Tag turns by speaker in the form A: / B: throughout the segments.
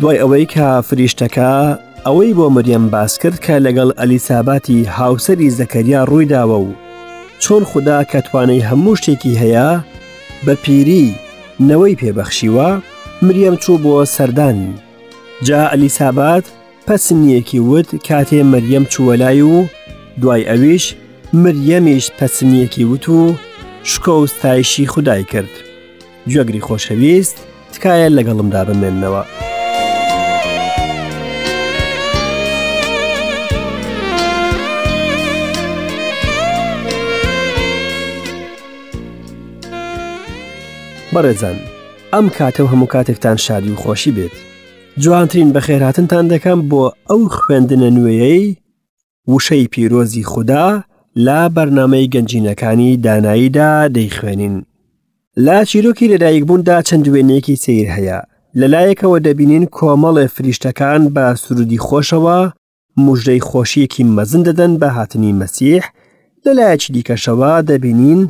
A: دوای ئەوەی کە فریشتەکە ئەوەی بۆ مریەم باس کرد کە لەگەڵ ئەلیساباتی هاوسری زەکەریا ڕوویداوە و چۆن خوددا کە توانای هەموو شتێکی هەیە بە پیری نەوەی پێبەخشیوە مریەم چوو بۆ سەردان جا ئەلیسابات پەسنیەکی وت کاتێ مریەم چووەلای و دوای ئەویش مریەمیش پەسنیەکی وت و شکۆ و ستایشی خودای کرد گوێگری خۆشەویست تکایە لەگەڵمدا بمێنەوە. بەڕێزان ئەم کاتە و هەموو کاتێکتان شادی و خۆشی بێت جوانترین بەخێراتنتان دەکەم بۆ ئەو خوێندنە نوێیەی وشەی پیرۆزی خوددا لە بەرنمەی گەنجینەکانی داناییدا دەیخوێنین لە چیرۆکی لەدایک بووندا چەند وێنەیەکی سیر هەیە لەلایەکەوە دەبینین کۆمەڵێ فریشتەکان بە سرودی خۆشەوە مژدەی خۆشیەکی مەزن دەدەن بە هاتنی مەسیح لەلایەکی دیکەشەوە دەبینین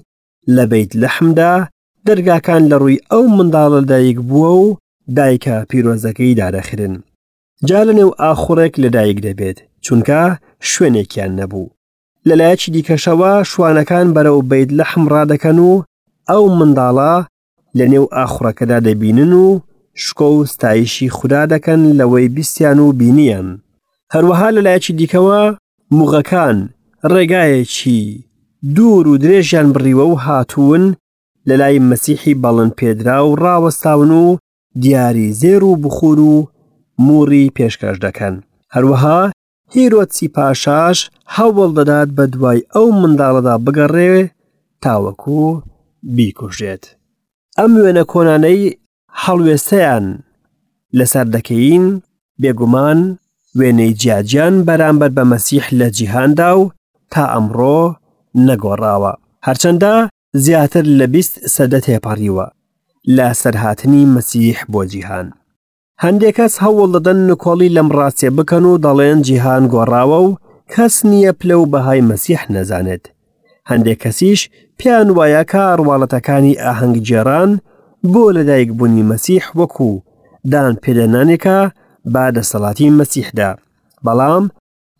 A: لە بیت لەحمدا دەرگاکان لە ڕووی ئەو منداڵە دایک بووە و دایکە پیرۆزەکەی دادەخرن جا لە نێو ئاخوڕێک لە دایک دەبێت چونکە شوێنێکیان نەبوو لە لایەکی دیکەشەوە شوانەکان بەرەو بیت لە حمڕا دەکەن و ئەو منداڵە لە نێو ئاخوڕەکەدا دەبینن و شکۆ و ستایشی خودا دەکەن لەوەی بیستیان و بینیان هەروەها لە لایەکی دیکەوە موغەکان ڕێگایەکی دوور و درێژیان بڕیوە و هاتوون لە لای مەسیحی بەڵند پێدرا و ڕاوەستاون و دیاری زێر و بخور و موڕی پێشکەش دەکەن هەروەها هیرۆچی پاشاش هەوڵ دەدات بە دوای ئەو منداڵەدا بگەڕێ تاوەکو بیکوژێت ئەم وێنە کۆنانەی هەڵوێستەیان لەسەر دەکەین، بێگومان وێنەی جیاجیان بەرامبەر بە مەسیح لە جیهاندا و تا ئەمڕۆ نەگۆڕاوە، هەرچەندە زیاتر لە بیست سەدە تێپەڕیوە لە سەرهاتنی مەسیح بۆ جیهان. هەندێک کەس هەوڵ دەدەن نکۆڵی لەم ڕاستیە بکەن و دەڵێن جیهان گۆڕاوە و کەس نییە پلە و بەهای مەسیح نەزانێت، هەندێک کەسیش پێیان وایە کە ڕواڵەتەکانی ئاهەنگگێڕان بۆ لەدایکبوونی مەسیح وەکو دان پێدەنانێکە بە دەسەڵاتی مەسیحدا بەڵام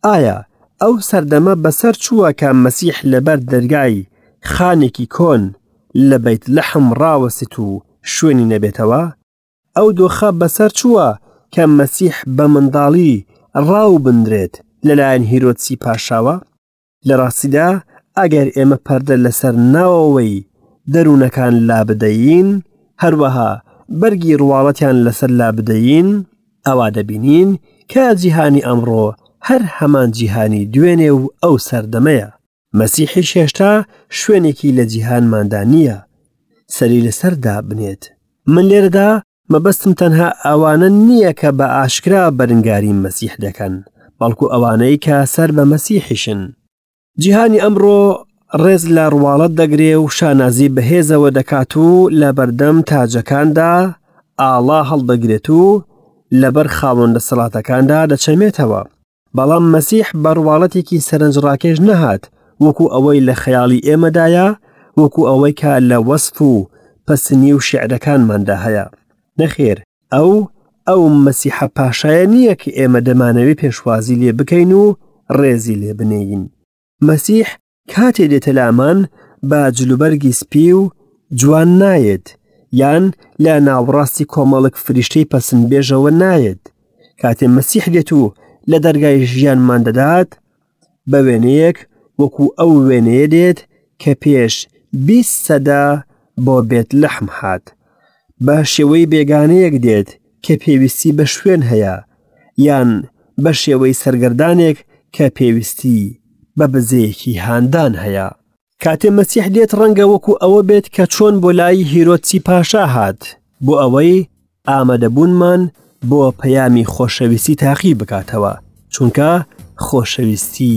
A: ئایا ئەو سەردەمە بەسەر چووە کە مەسیح لەبەر دەرگای خانێکی کۆن لە بەیت لەحم ڕاوەست و شوێنی نەبێتەوە ئەو دۆخە بەسەر چووە کە مەسیح بە منداڵی ڕاو بنرێت لەلایەن هیرۆدسی پاشاوە لە ڕاستیدا ئەگەر ئێمە پەردە لەسەر ناوەوەی دەروونەکان لابدەین هەروەها بەرگی ڕواڵەتیان لەسەر لابدەین ئەوا دەبینین کە جیهانی ئەمڕۆ هەر هەمان جیهانی دوێنێ و ئەو سەردەمەیە مەسیحیش هێشتا شوێنێکی لە جیهانماندا نییە سەری لەسەر دابنێت من لێرەدا مەبەستم تەنها ئەوانە نییە کە بە ئاشکرا بەرنگاری مەسیح دەکەن، بەڵکو ئەوانەی کە سەر بە مەسیحیشن. جیهانی ئەمڕۆ ڕێز لە ڕواڵەت دەگرێ و شانازی بە هێزەوە دەکات و لە بەردەم تاجەکاندا ئاڵا هەڵدەگرێت و لەبەر خاوەن دەسەڵاتەکاندا دەچەمێتەوە. بەڵام مەسیح بە ڕواڵەتێکی سەرنجڕاکێش نەهات وەکو ئەوەی لە خەیاڵی ئێمەدایە وەکو ئەوەی کە لە وەسف و پەسنی و شعرەکانماندا هەیە نەخێر ئەو ئەو مەسیحە پاشایە نییە کە ئێمە دەمانەوێ پێشوازی لێ بکەین و ڕێزی لێ بنێین مەسیح کاتێ دێتە لامان بە جلوبەرگی سپی و جوان نایەت یان لە ناوڕاستی کۆمەڵک فریشتەی پەسندبێژەوە نایەت کاتێ مەسیح دێت و لە دەرگای ژیانمان دەدات بە وێنەیەک وەکو ئەو وێنەیە دێت کە پێش بیست سەدا بۆ بێت لەحم هات بە شێوەی بێگانەیەک دێت کە پێویستی بە شوێن هەیە یان بە شێوەی سەرگەردانێک کە پێویستی بە بزەیەکی هاندان هەیە. کاتێ مەسیح دێت ڕەنگە وەکو ئەوە بێت کە چۆن بۆ لای هیرۆدسی پاشا هات بۆ ئەوەی ئامادەبوونمان بۆ پەیامی خۆشەویستی تاقی بکاتەوە، چونکە خۆشەویستی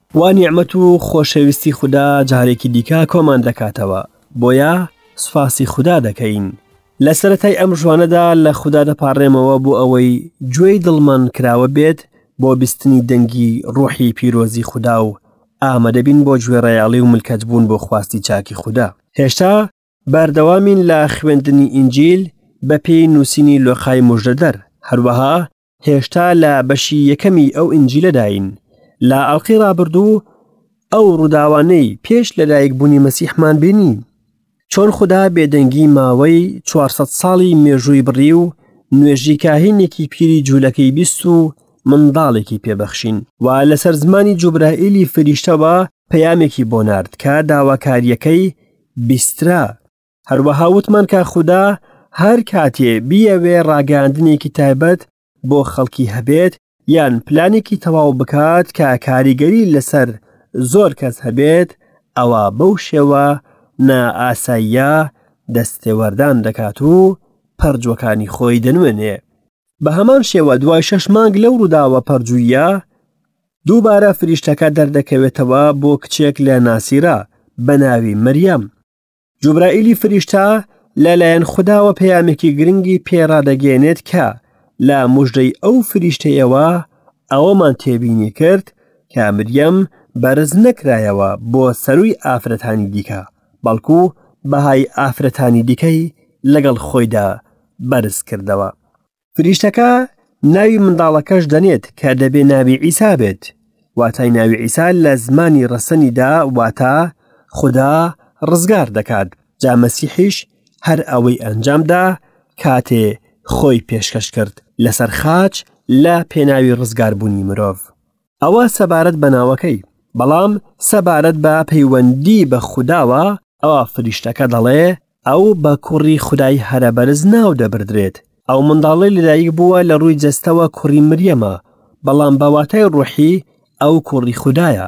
A: وا نیعمەت و خۆشەویستی خودا جارێکی دیکە کۆمان دەکاتەوە، بۆیە سوپاسی خودا دەکەین. لە سەرەتای ئەم ژوانەدا لە خودا دەپاڕێمەوە بۆ ئەوەی گوێی دڵمان کراوە بێت بۆ بیستنی دەنگی ڕوحی پیرۆزی خودا و ئامەدەبین بۆ گوێڕایەڵی و ملکەچبوون بۆ خواستی چاکی خودا. هێشتا بەردەوامین لە خوێندنی ئینجیل بەپێی نووسینی لۆقای موژدەدەر، هەروەها هێشتا لە بەشی یەکەمی ئەو ئینجیلەداین لە ئەڵلقەی ڕابردوو ئەو ڕووداوانەی پێش لەدایک بوونی مەسیحمان بینی چۆن خدا بێدەنگی ماوەی 400 ساڵی مێژووی بڕی و نوێژی کاهینێکی پیری جوولەکەی بیست و منداڵێکی پێبەخشین و لەسەر زمانی جوبرائیلی فریشتەوە پەیامێکی بۆ نارد کە داواکاریەکەی بیسترا هەروەها وتمان کە خودا هەر کاتێ بیەوێ ڕاگەاندنێکی تایبەت بۆ خەڵکی هەبێت یان پلانێکی تەواو بکات کە کاریگەری لەسەر زۆر کەس هەبێت ئەوە بەو شێوە نائاساییە دەستێوەردان دەکات و پەرجوەکانی خۆی دەنوێنێ بە هەمان شێوە دوای شەش مانگ لەو ڕووداوە پەرجوویە دووبارە فریشتەکە دەردەکەوێتەوە بۆ کچێک لە ناسیرا بە ناوی مریەم جوبرائیلی فریشتە لە لایەن خوداوە پەیامێکی گرنگی پێڕادەگەێنێت کە لە مژدەی ئەو فریشتەیەوە ئەوەمان تێبینی کرد کە مریەم بەرز نەکرایەوە بۆ سەروی ئافرەتانی دیکە بەڵکو بەهای ئافرەتانی دیکەی لەگەڵ خۆیدا بەرز کردەوە فریشتەکە ناوی منداڵەکەش دەنێت کە دەبێ ناوی عیسا بێت واتای ناوی عیسا لە زمانی ڕەسەنیدا واتا خدا ڕزگار دەکات جا مەسیحیش هەر ئەوەی ئەنجامدا کاتێ خۆی پێشکەش کرد لەسەر خاچ لە پێناوی ڕزگاربوونی مرۆڤ ئەوە سەبارەت بە ناوەکەی، بەڵام سەبارەت بە پەیوەندی بە خوداوە، ئەوا فریشتەکە دەڵێ ئەو بە کوڕی خودای هەرە بەرز ناو دەبردرێت. ئەو منداڵەی لەدایک بووە لە ڕووی جەستەوە کوڕی مریەمە، بەڵام بە واتای ڕۆحی ئەو کوڕی خودایە،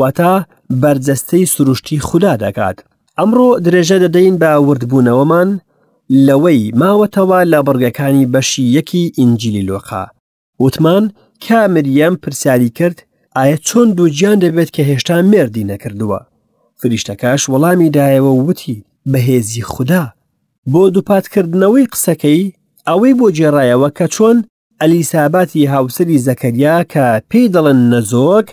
A: واتە بەرجەستەی سروشتی خودا دەکات. ئەمڕۆ درێژە دەدەین بە وردبوونەوەمان لەوەی ماوەتەوە لە بڕگەکانی بەشی یەکی ئینجیلی لوقا. وتمان کا مریەم پرسیاری کرد ئایا چۆن دووگیان دەبێت کە هێشتا مێردی نەکردووە فریشتەکەش وەڵامی دایەوە وتی بەهێزی خوددا بۆ دووپاتکردنەوەی قسەکەی ئەوەی بۆ جێڕایەوە کە چۆن ئەلیساباتی هاوسری زەکەریا کە پێی دەڵێن نەزۆک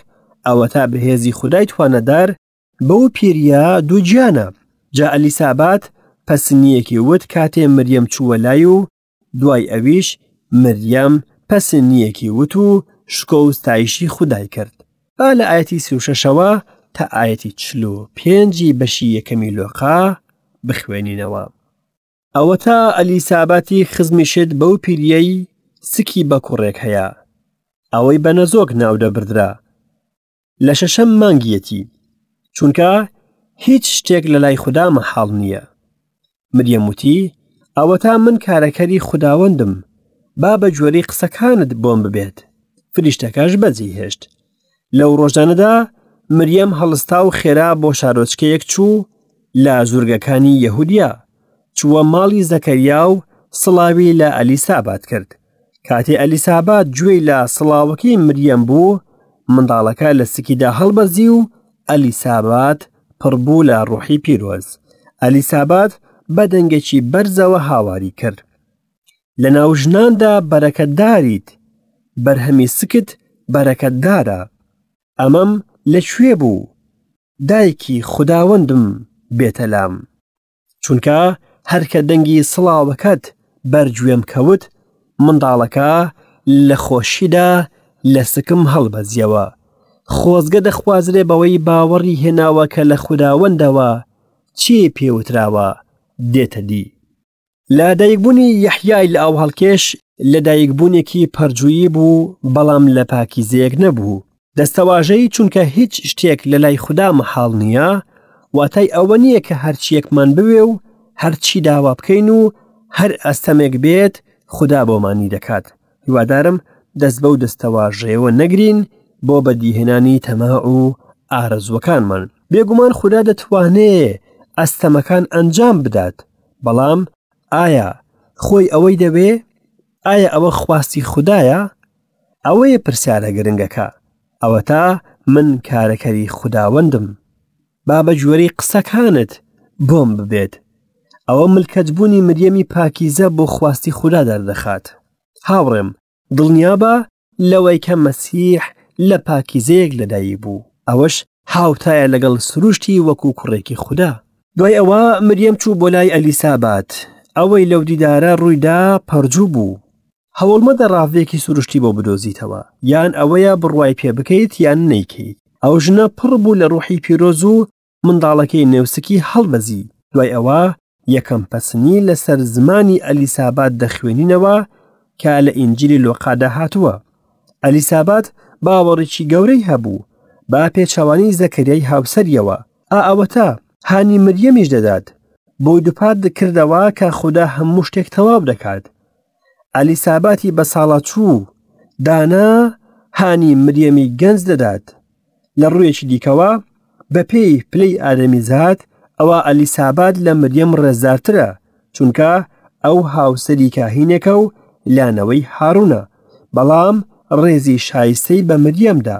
A: ئەوەتا بەهێزی خودای توانەدار بەو پیریا دووگیانە جا ئەلیسابات پەسنیەکی وت کاتێ مریەم چووە لای و دوای ئەویش مریەم پەسنیەکی وت و شکۆ و ستایشی خودای کرد. با لە ئایەتی سی و شەشەوە تا ئایەتی چل و پێنجی بەشی یەکەمی لۆقا بخوێنینەوە. ئەوەتا ئەلیساباتی خزمیشت بەو پیریەی سکی بە کوڕێک هەیە. ئەوەی بە نەزۆک ناو دەبردرا. لە شەشەم مانگیەتی چونکە هیچ شتێک لە لای خوددا مەحاڵ نییە مریەم وتی ئەوەتا من کارەکەری خودداوەندم با بە گوێری قسەکانت بۆم ببێت فریشتەکەش بەجی هێشت لەو ڕۆژانەدا مریەم هەڵستا و خێرا بۆ شارۆچکەیەک چوو لە زورگەکانی یەهودیا چووە ماڵی زەکەریا و سڵاوی لە ئەلیسابات کرد کاتێ ئەلیسابات گوێی لە سڵاوەکەی مریەم بوو، منداڵەکە لە سکیدا هەڵبەزی و ئەلیسابات پڕبوو لە ڕوحی پیرۆز. ئەلیسابات بە دەنگێکی بەرزەوە هاواری کرد. لە ناو ژناندا بەرەکەتداریت، بەرهەمی سکت بەرەکەتدارە. ئەمەم لە کوێ بوو دایکی خوداوەندم بێتە لام. چونکە هەرکە دەنگی سڵاوەکەت بەر گوێم کەوت منداڵەکە لە خۆشیدا لە سکم هەڵبەزیەوە خۆزگە دەخوازرێ بەوەی باوەڕی هێناوە کە لە خوداوەندەوە چی پێوتراوە دێتە دی لە دایکبوونی یەحیای لە ئاوهەڵکێش لە دایکبوونێکی پەرجووی بوو بەڵام لە پاکیزەیەک نەبوو دەستەواژەی چونکە هیچ شتێک لە لای خودا مەحاڵ نییە، واتای ئەوە نییە کە هەرچییەکمان بوێ و هەرچی داوا بکەین و هەر ئەستەمێک بێت خودا بۆمانی دەکات، هیوادارم دەست بەو دەستەواژەیەوە نەگرین بۆ بەدیهێنانی تەماع و ئارەزووەکانمان، بێگومان خودا دەتوانێ ئەستەمەکان ئەنجام بدات، بەڵام ئایا خۆی ئەوەی دەوێ؟ ئایا ئەوە خواستی خودایە؟ ئەوەیە پرسیارە گرنگەکە، ئەوەتا من کارەکەری خوداوەندم، با بە گوێرەی قسەکانت بۆم ببێت. ئەوە ملکەچبوونی مریەمی پاکیزە بۆ خواستی خودا دەردەخات. هاوڕێم، دڵنیابە لەوەی کە مەسیح لە پاکیزەیەک لەدایک بوو، ئەوەش هاوتایە لەگەڵ سروشتی وەکو کوڕێکی خودا. دوای ئەوە مریەم چوو بۆ لای ئەلیسابات، ئەوەی لەو دیدارە ڕوویدا پەڕجوو بوو، هەوڵمەدە ڕاڤەیەکی سروشتی بۆ بدۆزیتەوە، یان ئەوەیە بڕوای پێ بکەیت یان نەیکەیت. ئەو ژنە پڕ بوو لە ڕوحی پیرۆز و منداڵەکەی نێوسکی هەڵبەزی، دوای ئەوە یەکەم پەسنی لە سەر زمانی ئەلیسابات دەخوێنینەوە کە لە ئینجیلی لۆقادا هاتووە. ئەلیسابات باوەڕێکی گەورەی هەبوو بە پێچەوانەی زەکەریای هاوسەریەوە، ئا ئەوەتا هانی مریەمیش دەدات، بۆی دوپات کردەوە کە خودا هەموو شتێک تەواو دەکات، ئەلیساباتی بەساڵاچوو دانا هانی مریەمی گەنج دەدات لە ڕوویەکی دیکەوە بە پێی پلەی ئادەمیزاد ئەوە ئەلیسابات لە مریەم ڕێزدارترە چونکە ئەو هاوسەری کاهینێکە و لانەوەی هاروونە بەڵام ڕێزی شایستەی بە مریەمدا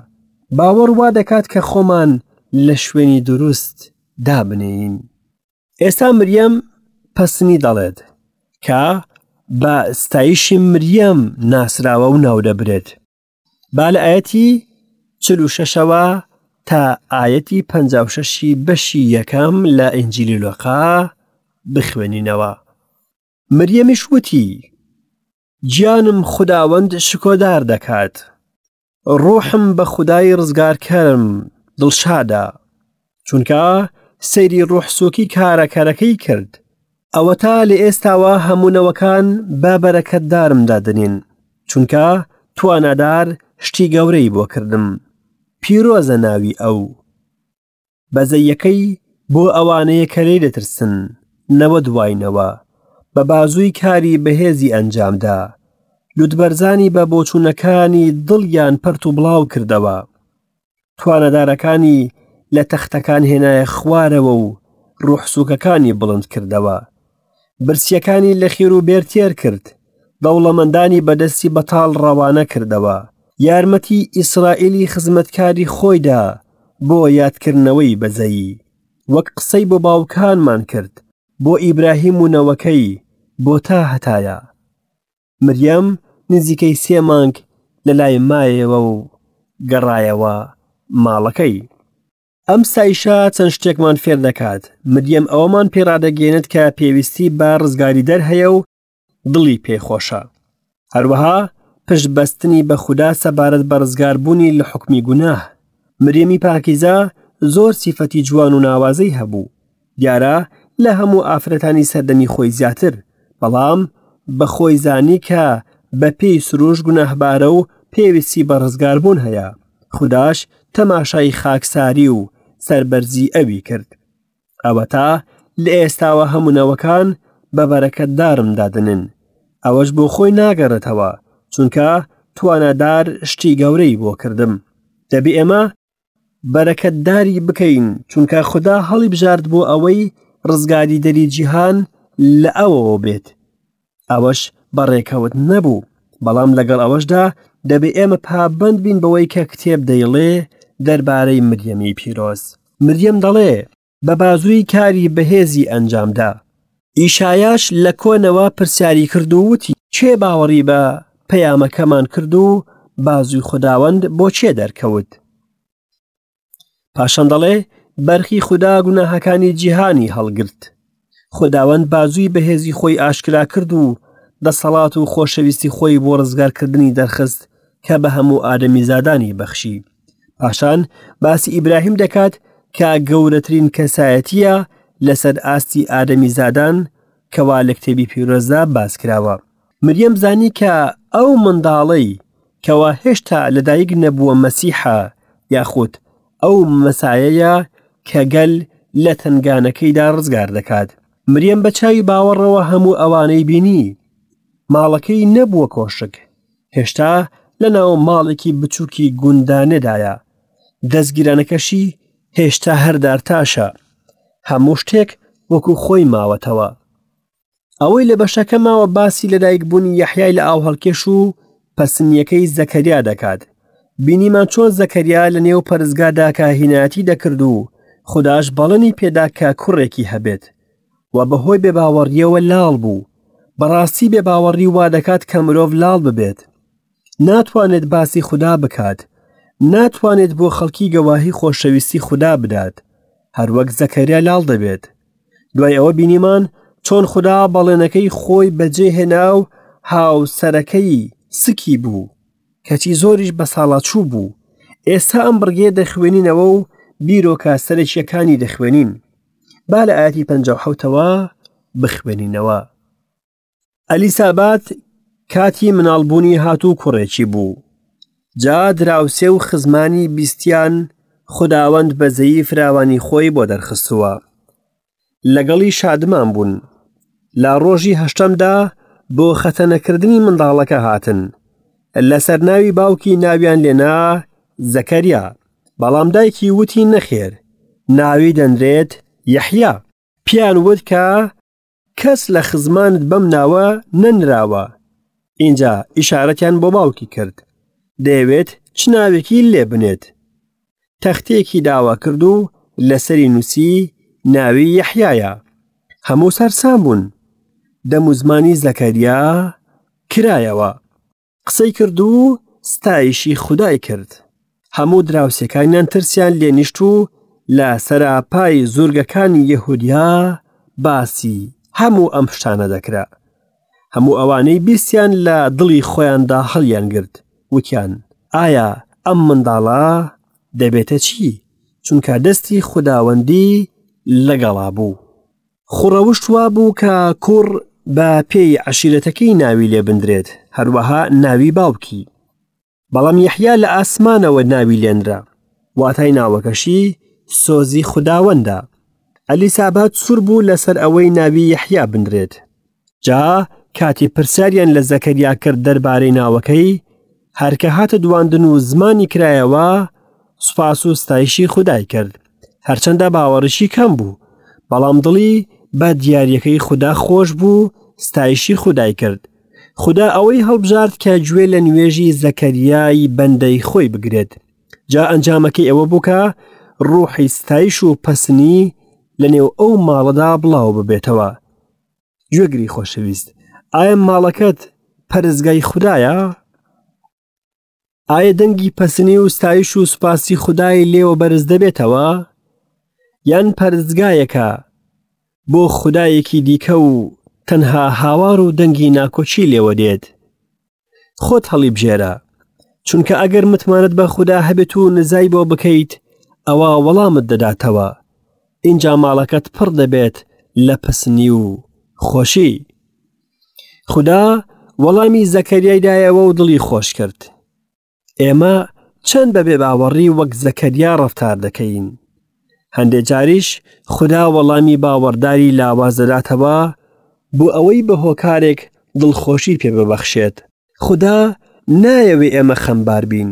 A: باوەڕ وا دەکات کە خۆمان لە شوێنی دروست دابنێین ئێستا مریەم پەسنی دەڵێت کە بە ستایشی مریەم ناسراوە و ناودەبرێت با لە ئاەتی چل و شەشەوە تا ئاەتی پ شەشی بەشی یەکەم لە ئنجلی لۆقا بخوێنینەوە مریەمیش وتی گیانم خوداوەند شکۆدار دەکات. ڕووحم بە خودای ڕزگارکەرم دڵشادە، چونکە سەیری ڕووحسووکی کارەکەرەکەی کرد. ئەوەتا لە ئێستاوە هەموو نەوەکان بە بەرەکەتدارم دادەنێن، چونکە توانادار شتی گەورەی بۆ کردم. پیرۆزە ناوی ئەو. بەزەیەکەی بۆ ئەوانەیە کە لێی دەترسن نەوە دوای نەوە بە بازووی کاری بەهێزی ئەنجامدا لوتبەرزانی بە بۆچوونەکانی دڵیان پەرت و بڵاو کردەوە توانەدارەکانی لە تەختەکان هێنایە خوارەوە و ڕوحسوکەکانی بڵند کردەوە برسیەکانی لە خێروبێر تێر کرد، دەوڵەمەندانی بە دەستی بەتاڵ ڕەوانە کردەوە، یارمەتی ئیسرائیلی خزمەتکاری خۆی دا بۆ یادکردنەوەی بەزەیی، وەک قسەی بۆ باوکانمان کرد، بۆ ئیبراهیم و نەوەکەی، بۆ تا هەتایە. مریەم نزیکەی سێ مانگ لەلای مایەوە و گەڕایەوە ماڵەکەی. ئەم ستایشە چەند شتێکمان فێر دەکات مریەم ئەوەمان پێ ڕادەگەێنێت کە پێویستی بە ڕزگاری دەر هەیە و دڵی پێ خۆشە هەروەها پشت بەستنی بە خوددا سەبارەت بە ڕزگاربوونی لە حکمی گوناه مریەمی پاکیزە زۆر سیفەتی جوان و ناوازەی هەبوو دیارە لە هەموو ئافرەتانی سەردەمی خۆی زیاتر بەڵام بە خۆی زانی کە بە پێی سروش گوناهبارە و پێویستی بە ڕزگاربوون هەیە خودداش تەماشای خاکساری و سربەرزی ئەوی کرد ئەوەتا لە ئێستاوە هەمونەوەکان بە بەرەکەتدارم دادنن ئەوەش بۆ خۆی ناگەڕێتەوە چونکە توانادار شتی گەورەی بۆ کردم دەبێ ئێمە بەرەکەت داری بکەین چونکە خودا هەڵی بژارد بۆ ئەوەی ڕزگاری دەری جیهان لە ئەوەوە بێت ئەوەش بەڕێکەوت نەبوو بەڵام لەگەڵ ئەوەشدا دەبێ ئێمە پابند بین بەوەی کە کتێب دەیڵێ دەربارەی مریەمی پیرۆز مریەم دەڵێ بە بازووی کاری بەهێزی ئەنجامدا. ئیشایاش لە کۆنەوە پرسیاری کرد و وتی، کێ باوەڕی بە پەیامەکەمان کرد و بازووی خوداوەند بۆ کێ دەرکەوت؟ پاشان دەڵێ، بەرخی خودا گوناهەکانی جیهانی هەڵگرت. خوداوەند بازووی بەهێزی خۆی ئاشکرا کرد و دەسەڵات و خۆشەویستی خۆی بۆ ڕزگارکردنی دەرخست کە بە هەموو ئادەمی زادانی بەخشی پاشان باسی ئیبراهیم دەکات کە گەورەترین کەسایەتیە لەسەر ئاستی ئادەمی زادان کەوا لە کتێبی پیرۆزدا باس کراوە مریەم زانی کە ئەو منداڵەی کەوا هێشتا لەدایک نەبووە مەسیحە یاخود ئەو مەسایەیە کە گەل لە تەنگانەکەیدا ڕزگار دەکات مریەم بە چاوی باوەڕەوە هەموو ئەوانەی بینی ماڵەکەی نەبووە کۆشک هێشتا لە ناو ماڵێکی بچووکی گوندانێدایە دەستگیرانەکەشی هێشتا هەردارتاشە هەموو شتێک وەکو خۆی ماوەتەوە ئەوەی لە بەشەکە ماوە باسی لەدایک بوونی یەحیای لە ئاوهەڵکێش و پەسنیەکەی زەکەریا دەکات بینیمان چۆن زەکەریا لە نێو پەرزگادا کاهینایەتی دەکرد و خوداش بەڵێنی پێدا کە کوڕێکی هەبێت و بەهۆی بێباوەڕیەوە لاڵ بوو بەڕاستی بێباوەڕی وا دەکات کە مرۆڤ لاڵ ببێت ناتوانێت باسی خودا بکات ناتوانێت بۆ خەڵکی گەواهی خۆشەویستی خودا بدات هەروەک زەکەریا لاڵ دەبێت دوای ئەوە بینیمان چۆن خودا بەڵێنەکەی خۆی بەجێ هێنا و هاوسەرەکەی سکی بوو کەچی زۆریش بە ساڵاچوو بوو ئێستا ئەم بڕگێ دەخوێنینەوە و بیرۆکە سەرەکیەکانی دەخوێنین با لە ئاەتی پەنج حوتەوە بخوێنینەوە ئەلیسابات کاتی مناڵبوونی هاتوو کوڕێکی بوو جا دراوسێ و خزمانی بیستیان خداوەند بەزەیی فراوانی خۆی بۆ دەرخستووە لەگەڵی شادمان بوون لە ڕۆژی هەشتمدا بۆ خەتەنەکردنی منداڵەکە هاتن لەسەر ناوی باوکی ناویان لێنا زەکەریا بەڵام دایکی وتی نەخێر ناوی دەنرێت یەحیا پیان وت کە کەس لە خزمانت بەم ناوە نەنراوە ئینجا ئیشارەتیان بۆ باوکی کرد دەیەوێت چ ناوێکی لێ بنێت تەختێکی داوا کرد و لەسەری نووسی ناوی یەحیایە هەموو سەرسان بوون دەم و زمانی زەکەریا کرایەوە قسەی کرد و ستایشی خودای کرد. هەموو دراوسێکانیان ترسیان لێ نیشت و لە سەراپای زورگەکانی یەهودیا باسی هەموو ئەم شتانە دەکرا. هەموو ئەوانەی بیستیان لە دڵی خۆیاندا هەڵیان گرت، وتیان، ئایا ئەم منداڵە دەبێتە چی؟ چونکە دەستی خوداوەندی لەگەڵا بوو. خوڕەوشت وابوو کە کوڕ بە پێی عەشیرەتەکەی ناوی لێ بندرێت هەروەها ناوی باوکی بەڵام یحیا لە ئاسمانەوە ناوی لێنرا واتای ناوەکەشی سۆزی خودداوەندە ئەلیسابات سوور بوو لەسەر ئەوەی ناوی یحیا بنرێت جا کاتی پرسیاریان لە زەکەریا کرد دەربارەی ناوەکەی هەرکە هاتە دواندن و زمانی کرایەوە سوپاس و ستایشی خودای کرد هەرچەندە باوەڕشی کەم بوو بەڵام دڵی بە دیارەکەی خوددا خۆش بوو ستایشی خودای کرد خدا ئەوەی هەڵبژارد کە گوێ لە نوێژی زەکەریای بەندەی خۆی بگرێت جا ئەنجامەکەی ئەوە بووکە ڕوحی ستایش و پەسنی لە نێو ئەو ماڵەدا بڵاو ببێتەوە گوێگری خۆشەویست ئایا ماڵەکەت پەرستگای خوددایە؟ ئایا دەنگی پەسنی و ستایش و سوپاسی خودایی لێوە بەرز دەبێتەوە؟ یان پەرستگایەکە بۆ خودایەکی دیکە و تەنها هاوار و دەنگی ناکۆکی لێوە دێت؟ خۆت هەڵیبژێرە چونکە ئەگەر متمانەت بە خوددا هەبێت و نزای بۆ بکەیت ئەوە وەڵامت دەداتەوە ئینجا ماڵەکەت پڕ دەبێت لە پسنی و خۆشی خدا وەڵامی زەکەریای دایەوە و دڵی خۆش کرد ئێمە چەند بە بێباوەڕی وەک زەکەریا ڕەفتار دەکەین هەندێ جاریش خدا وەڵامی باوەڕداری لاواز دەداتەوە بۆ ئەوەی بە هۆکارێک دڵخۆشی پێ ببەخشێت خدا نایەوێ ئێمە خەمبار بین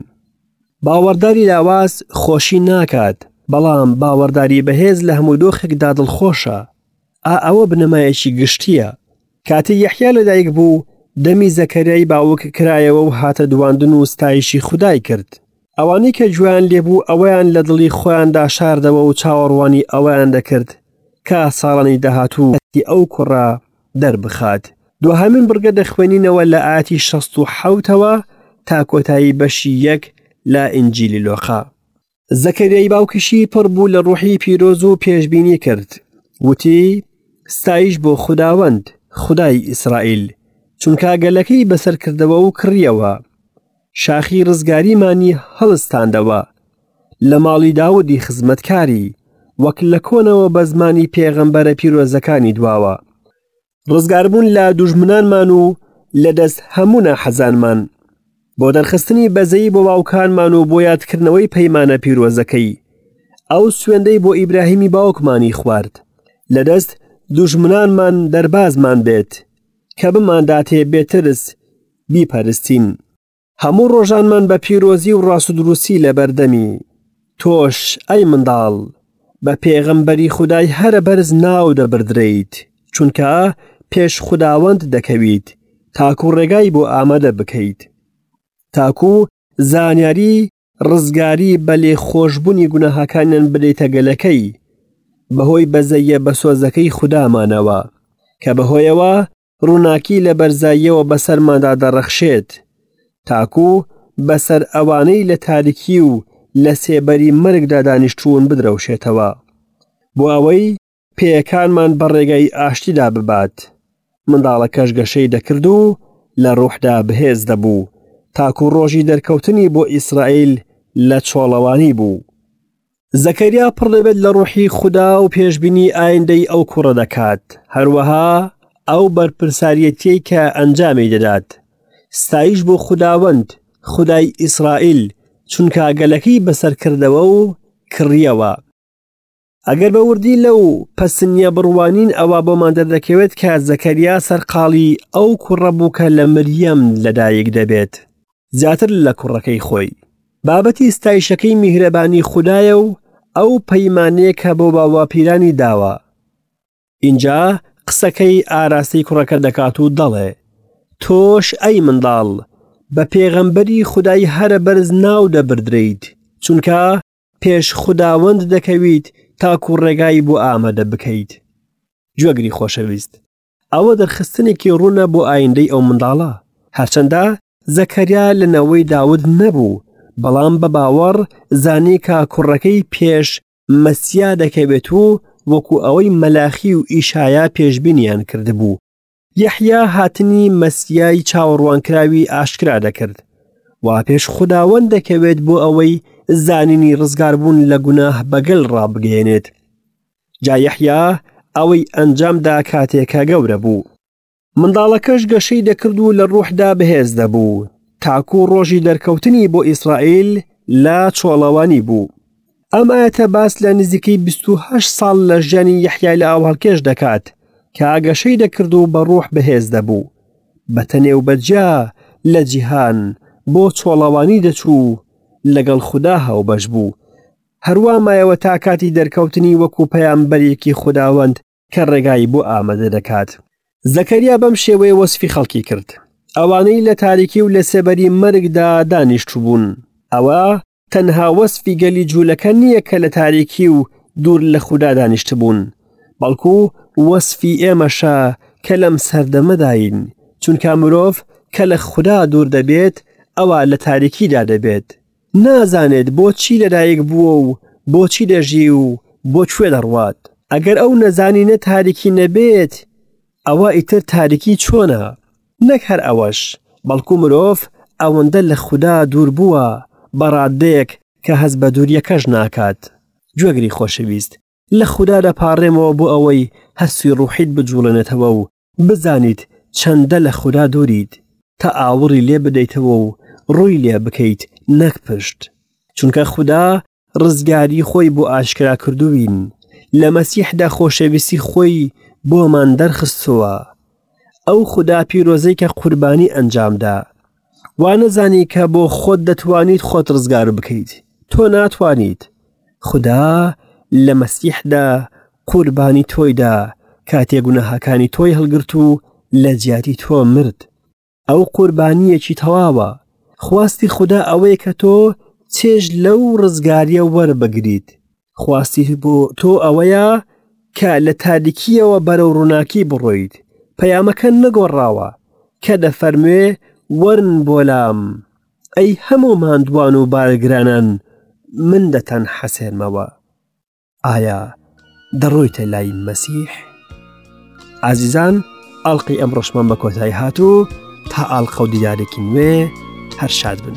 A: باوەڕداری لاواز خۆشی ناکات بەڵام باوەڕداری بەهێز لە هەموو دۆخێکدا دڵخۆشە ئا ئەوە بنەمایەکی گشتیە کاتێ یەحیا لەدایک بوو، دەمی زەکەریای باوک کرایەوە و هاتە دواندن و ستایشی خودای کرد. ئەوانەی کە گوێیان لێ بوو ئەوەیان لە دڵی خۆیاندا شاردەوە و چاوەڕوانی ئەوەیان دەکرد کە ساڵانی داهاتوو دەستی ئەو کوڕە دەربخات. دواهەمین بڕگە دەخوێنینەوە لە ئایەتی شەست و حەوتەوە تا کۆتایی بەشی یەک لە ئینجیلی لۆقا. زەکەریای باوکیشی پڕ بوو لە ڕوحی پیرۆز و پێشبینی کرد وتی ستایش بۆ خوداوەند خدای ئیسرائیل چونکە گەلەکەی بەسەر کردەوە و کڕیەوە شاخی ڕزگاریمانی هەڵستاندەوە لە ماڵی داودی خزمەتکاری وەک لە کۆنەوە بە زمانی پێغەمبەرە پیرۆزەکانی دواوە ڕزگاربوون لە دوژمنانمان و لە دەست هەموو ناحەزانمان بۆ دەرخستنی بەزەیی بۆ باوکانمان و بۆ یادکردنەوەی پەیمانە پیرۆزەکەی ئەو سوێندەی بۆ ئیبراهیمی باوکمانی خوارد لە دەست دوژمنانمان دەربازمان بێت کە بمانداتێ بێترس بیپەرستین. هەموو ڕۆژانمان بە پیرۆزی و ڕاستودروستی لەبەردەمی. تۆش ئەی منداڵ، بە پێغەمبەری خودای هەرە بەرز ناو دەبردرێیت، چونکە پێش خوداوەند دەکەویت تاکو ڕێگای بۆ ئامادە بکەیت. تاکو زانیاری ڕزگاری بە لێخۆشبوونی گوناهەکانیان بدەیتە گەلەکەی، بەهۆی بەزەییە بەسۆزەکەی خودامانەوە، کە بەهۆیەوە ڕووناکی لە بەرزاییەوە بەسەرماندا دەڕەخشێت تاکوو بەسەر ئەوانەی لە تاریکی و لە سێبەری مەرگدا دانیشتوون بدرەوشێتەوە بۆ ئەوەی پێیەکانمان بە ڕێگای ئاشتیدا ببات منداڵەکەش گەشەی دەکرد و لە ڕۆحدا بەهێز دەبوو تاکو ڕۆژی دەرکەوتنی بۆ ئیسرائیل لە چۆڵەوانی بوو زەکەریا پڕ دەبێت لە ڕوحی خودا و پێشبینی ئایندەی ئەو کوڕە دەکات هەروەها ئەو بەرپرساریەتیەی کە ئەنجامی دەدات ستایش بۆ خوداوەند خودای ئیسرائیل چونکە گەلەکەی بەسەرکردەوە و کڕیەوە ئەگەر بە وردی لەو پەسنیە بڕوانین ئەوا بۆمان دەردەکەوێت کە زەکەریا سەرقاڵی ئەو کوڕە بوو کە لە مریەم لەدایک دەبێت زیاتر لە کوڕەکەی خۆی. بابەتی ستایشەکەی میهرەبانی خودایە و ئەو پەیمانەیە کە بۆ باوباپیرانی داوە. ئینجا قسەکەی ئاراستەی کوڕەکە دەکات و دەڵێ، تۆش ئەی منداڵ بە پێغەمبەری خودای هەرە بەرز ناو دەبردرێیت، چونکە پێش خوداوەند دەکەویت تاکو ڕێگای بۆ ئامادە بکەیت. گوێگری خۆشەویست. ئەوە دەرخستنێکی ڕوونە بۆ ئایندەی ئەو منداڵە. هەرچەندە زەکەریا لە نەوەی داود نەبوو، بەڵام بە باوەڕ زانی کە کوڕەکەی پێش مەسیا دەکەوێت و وەکو ئەوەی مەلاخی و ئیشایا پێشبینیان کردبوو، یەحیا هاتنی مەسیای چاوەڕوانکراوی ئاشکرا دەکرد و پێش خوداوەند دەکەوێت بۆ ئەوەی زانینی ڕزگاربوون لە گوناه بەگەل ڕابگەیەنێت. جا یەحیا ئەوەی ئەنجام دا کاتێکە گەورە بوو. منداڵەکەش گەشەی دەکرد و لە ڕووحدا بەهێز دەبوو، تاکوو ڕۆژی دەرکەوتنی بۆ ئیسرائیل لە چۆڵەوانی بوو. ئەم ئایەتە باس لە نزیکەی بیست و هەشت ساڵ لە ژیانی یەحیای لەئاوهەڵکێش دەکات کە گەشەی دەکرد و بە ڕووح بەهێز دەبوو، بە تەنێ و بە جیا لە جیهان بۆ چۆڵەوانی دەچوو و لەگەڵ خودا هاوبەش بوو. هەروا مایەوە تا کاتی دەرکەوتنی وەکو پەیامبەرێکی خوداوەند کە ڕێگای بۆ ئامادە دەکات. زەکەریا بەم شێوەیە وەسفی خەڵکی کرد، ئەوانەی لە تاریکی و لە سێبەری مەرگدا دانیشتبوون. ئەوە تەنها وەسفی گەلی جوولەکە نییە کە لە تاریکی و دوور لە خودا دانیشتبوون، بەڵکو وەسفی ئێمەشە کە لەم سەردەمەداین، چونکە مرۆڤ کە لە خودا دوور دەبێت ئەوا لە تاریکیدا دەبێت، نازانێت بۆچی لەدایک بووە و بۆچی دەژی و بۆ کوێ دەڕوات. ئەگەر ئەو نەزانینە تاریکی نەبێت، ئەوا ئیتر تاریکی چۆنە؟ نەک هەر ئەوەش، بەڵکو مرۆڤ ئەوەندە لە خودا دوور بووە بە ڕاددەیەک کە هەست بە دوورییەکەش ناکات. گوێگری خۆشەویست، لە خودا دەپاڕێمەوە بۆ ئەوەی هەستی ڕووحیت بجووڵێنێتەوە و بزانیت چەندە لە خودا دووریت تا ئاوڕی لێ بدەیتەوە و ڕووی لێ بکەیت نەک پشت چونکە خودا ڕزگاری خۆی بۆ ئاشکرا کردووین لە مەسیحدا خۆشەویستی خۆی بۆمان دەرخستووە ئەو خودا پیرۆزەی کە قوربانی ئەنجامدا وا نەزانی کە بۆ خۆت دەتوانیت خۆت ڕزگار بکەیت تۆ ناتوانیت خدا لە مەسیحدا قوربانی تۆیدا کاتێ گوناهەکانی تۆی هەڵگرت و لە جیاتی تۆ مرد ئەو قوربانیەکی تەواوە خواستی خدا ئەوەیە کە تۆ چێژ لەو ڕزگاریە وەربگریت خواستی بۆ تۆ ئەوەیە کە لە تاریکیەوە بەرەو ڕووناکی بڕۆیت پەیامەکە نەگۆڕاوە کە دەفەرموێ وەرن بۆلام ئەی هەموو ماندوان و بارگرانان من دەتان حەسێنمەوە ئایا دەڕۆیتە لای مەسیح ئازیزان ئەڵلقی ئەم ڕۆشمان بە کۆتایی هاتوو تا ئاڵلقە و دیدارێکی نوێ هەر شاد بن.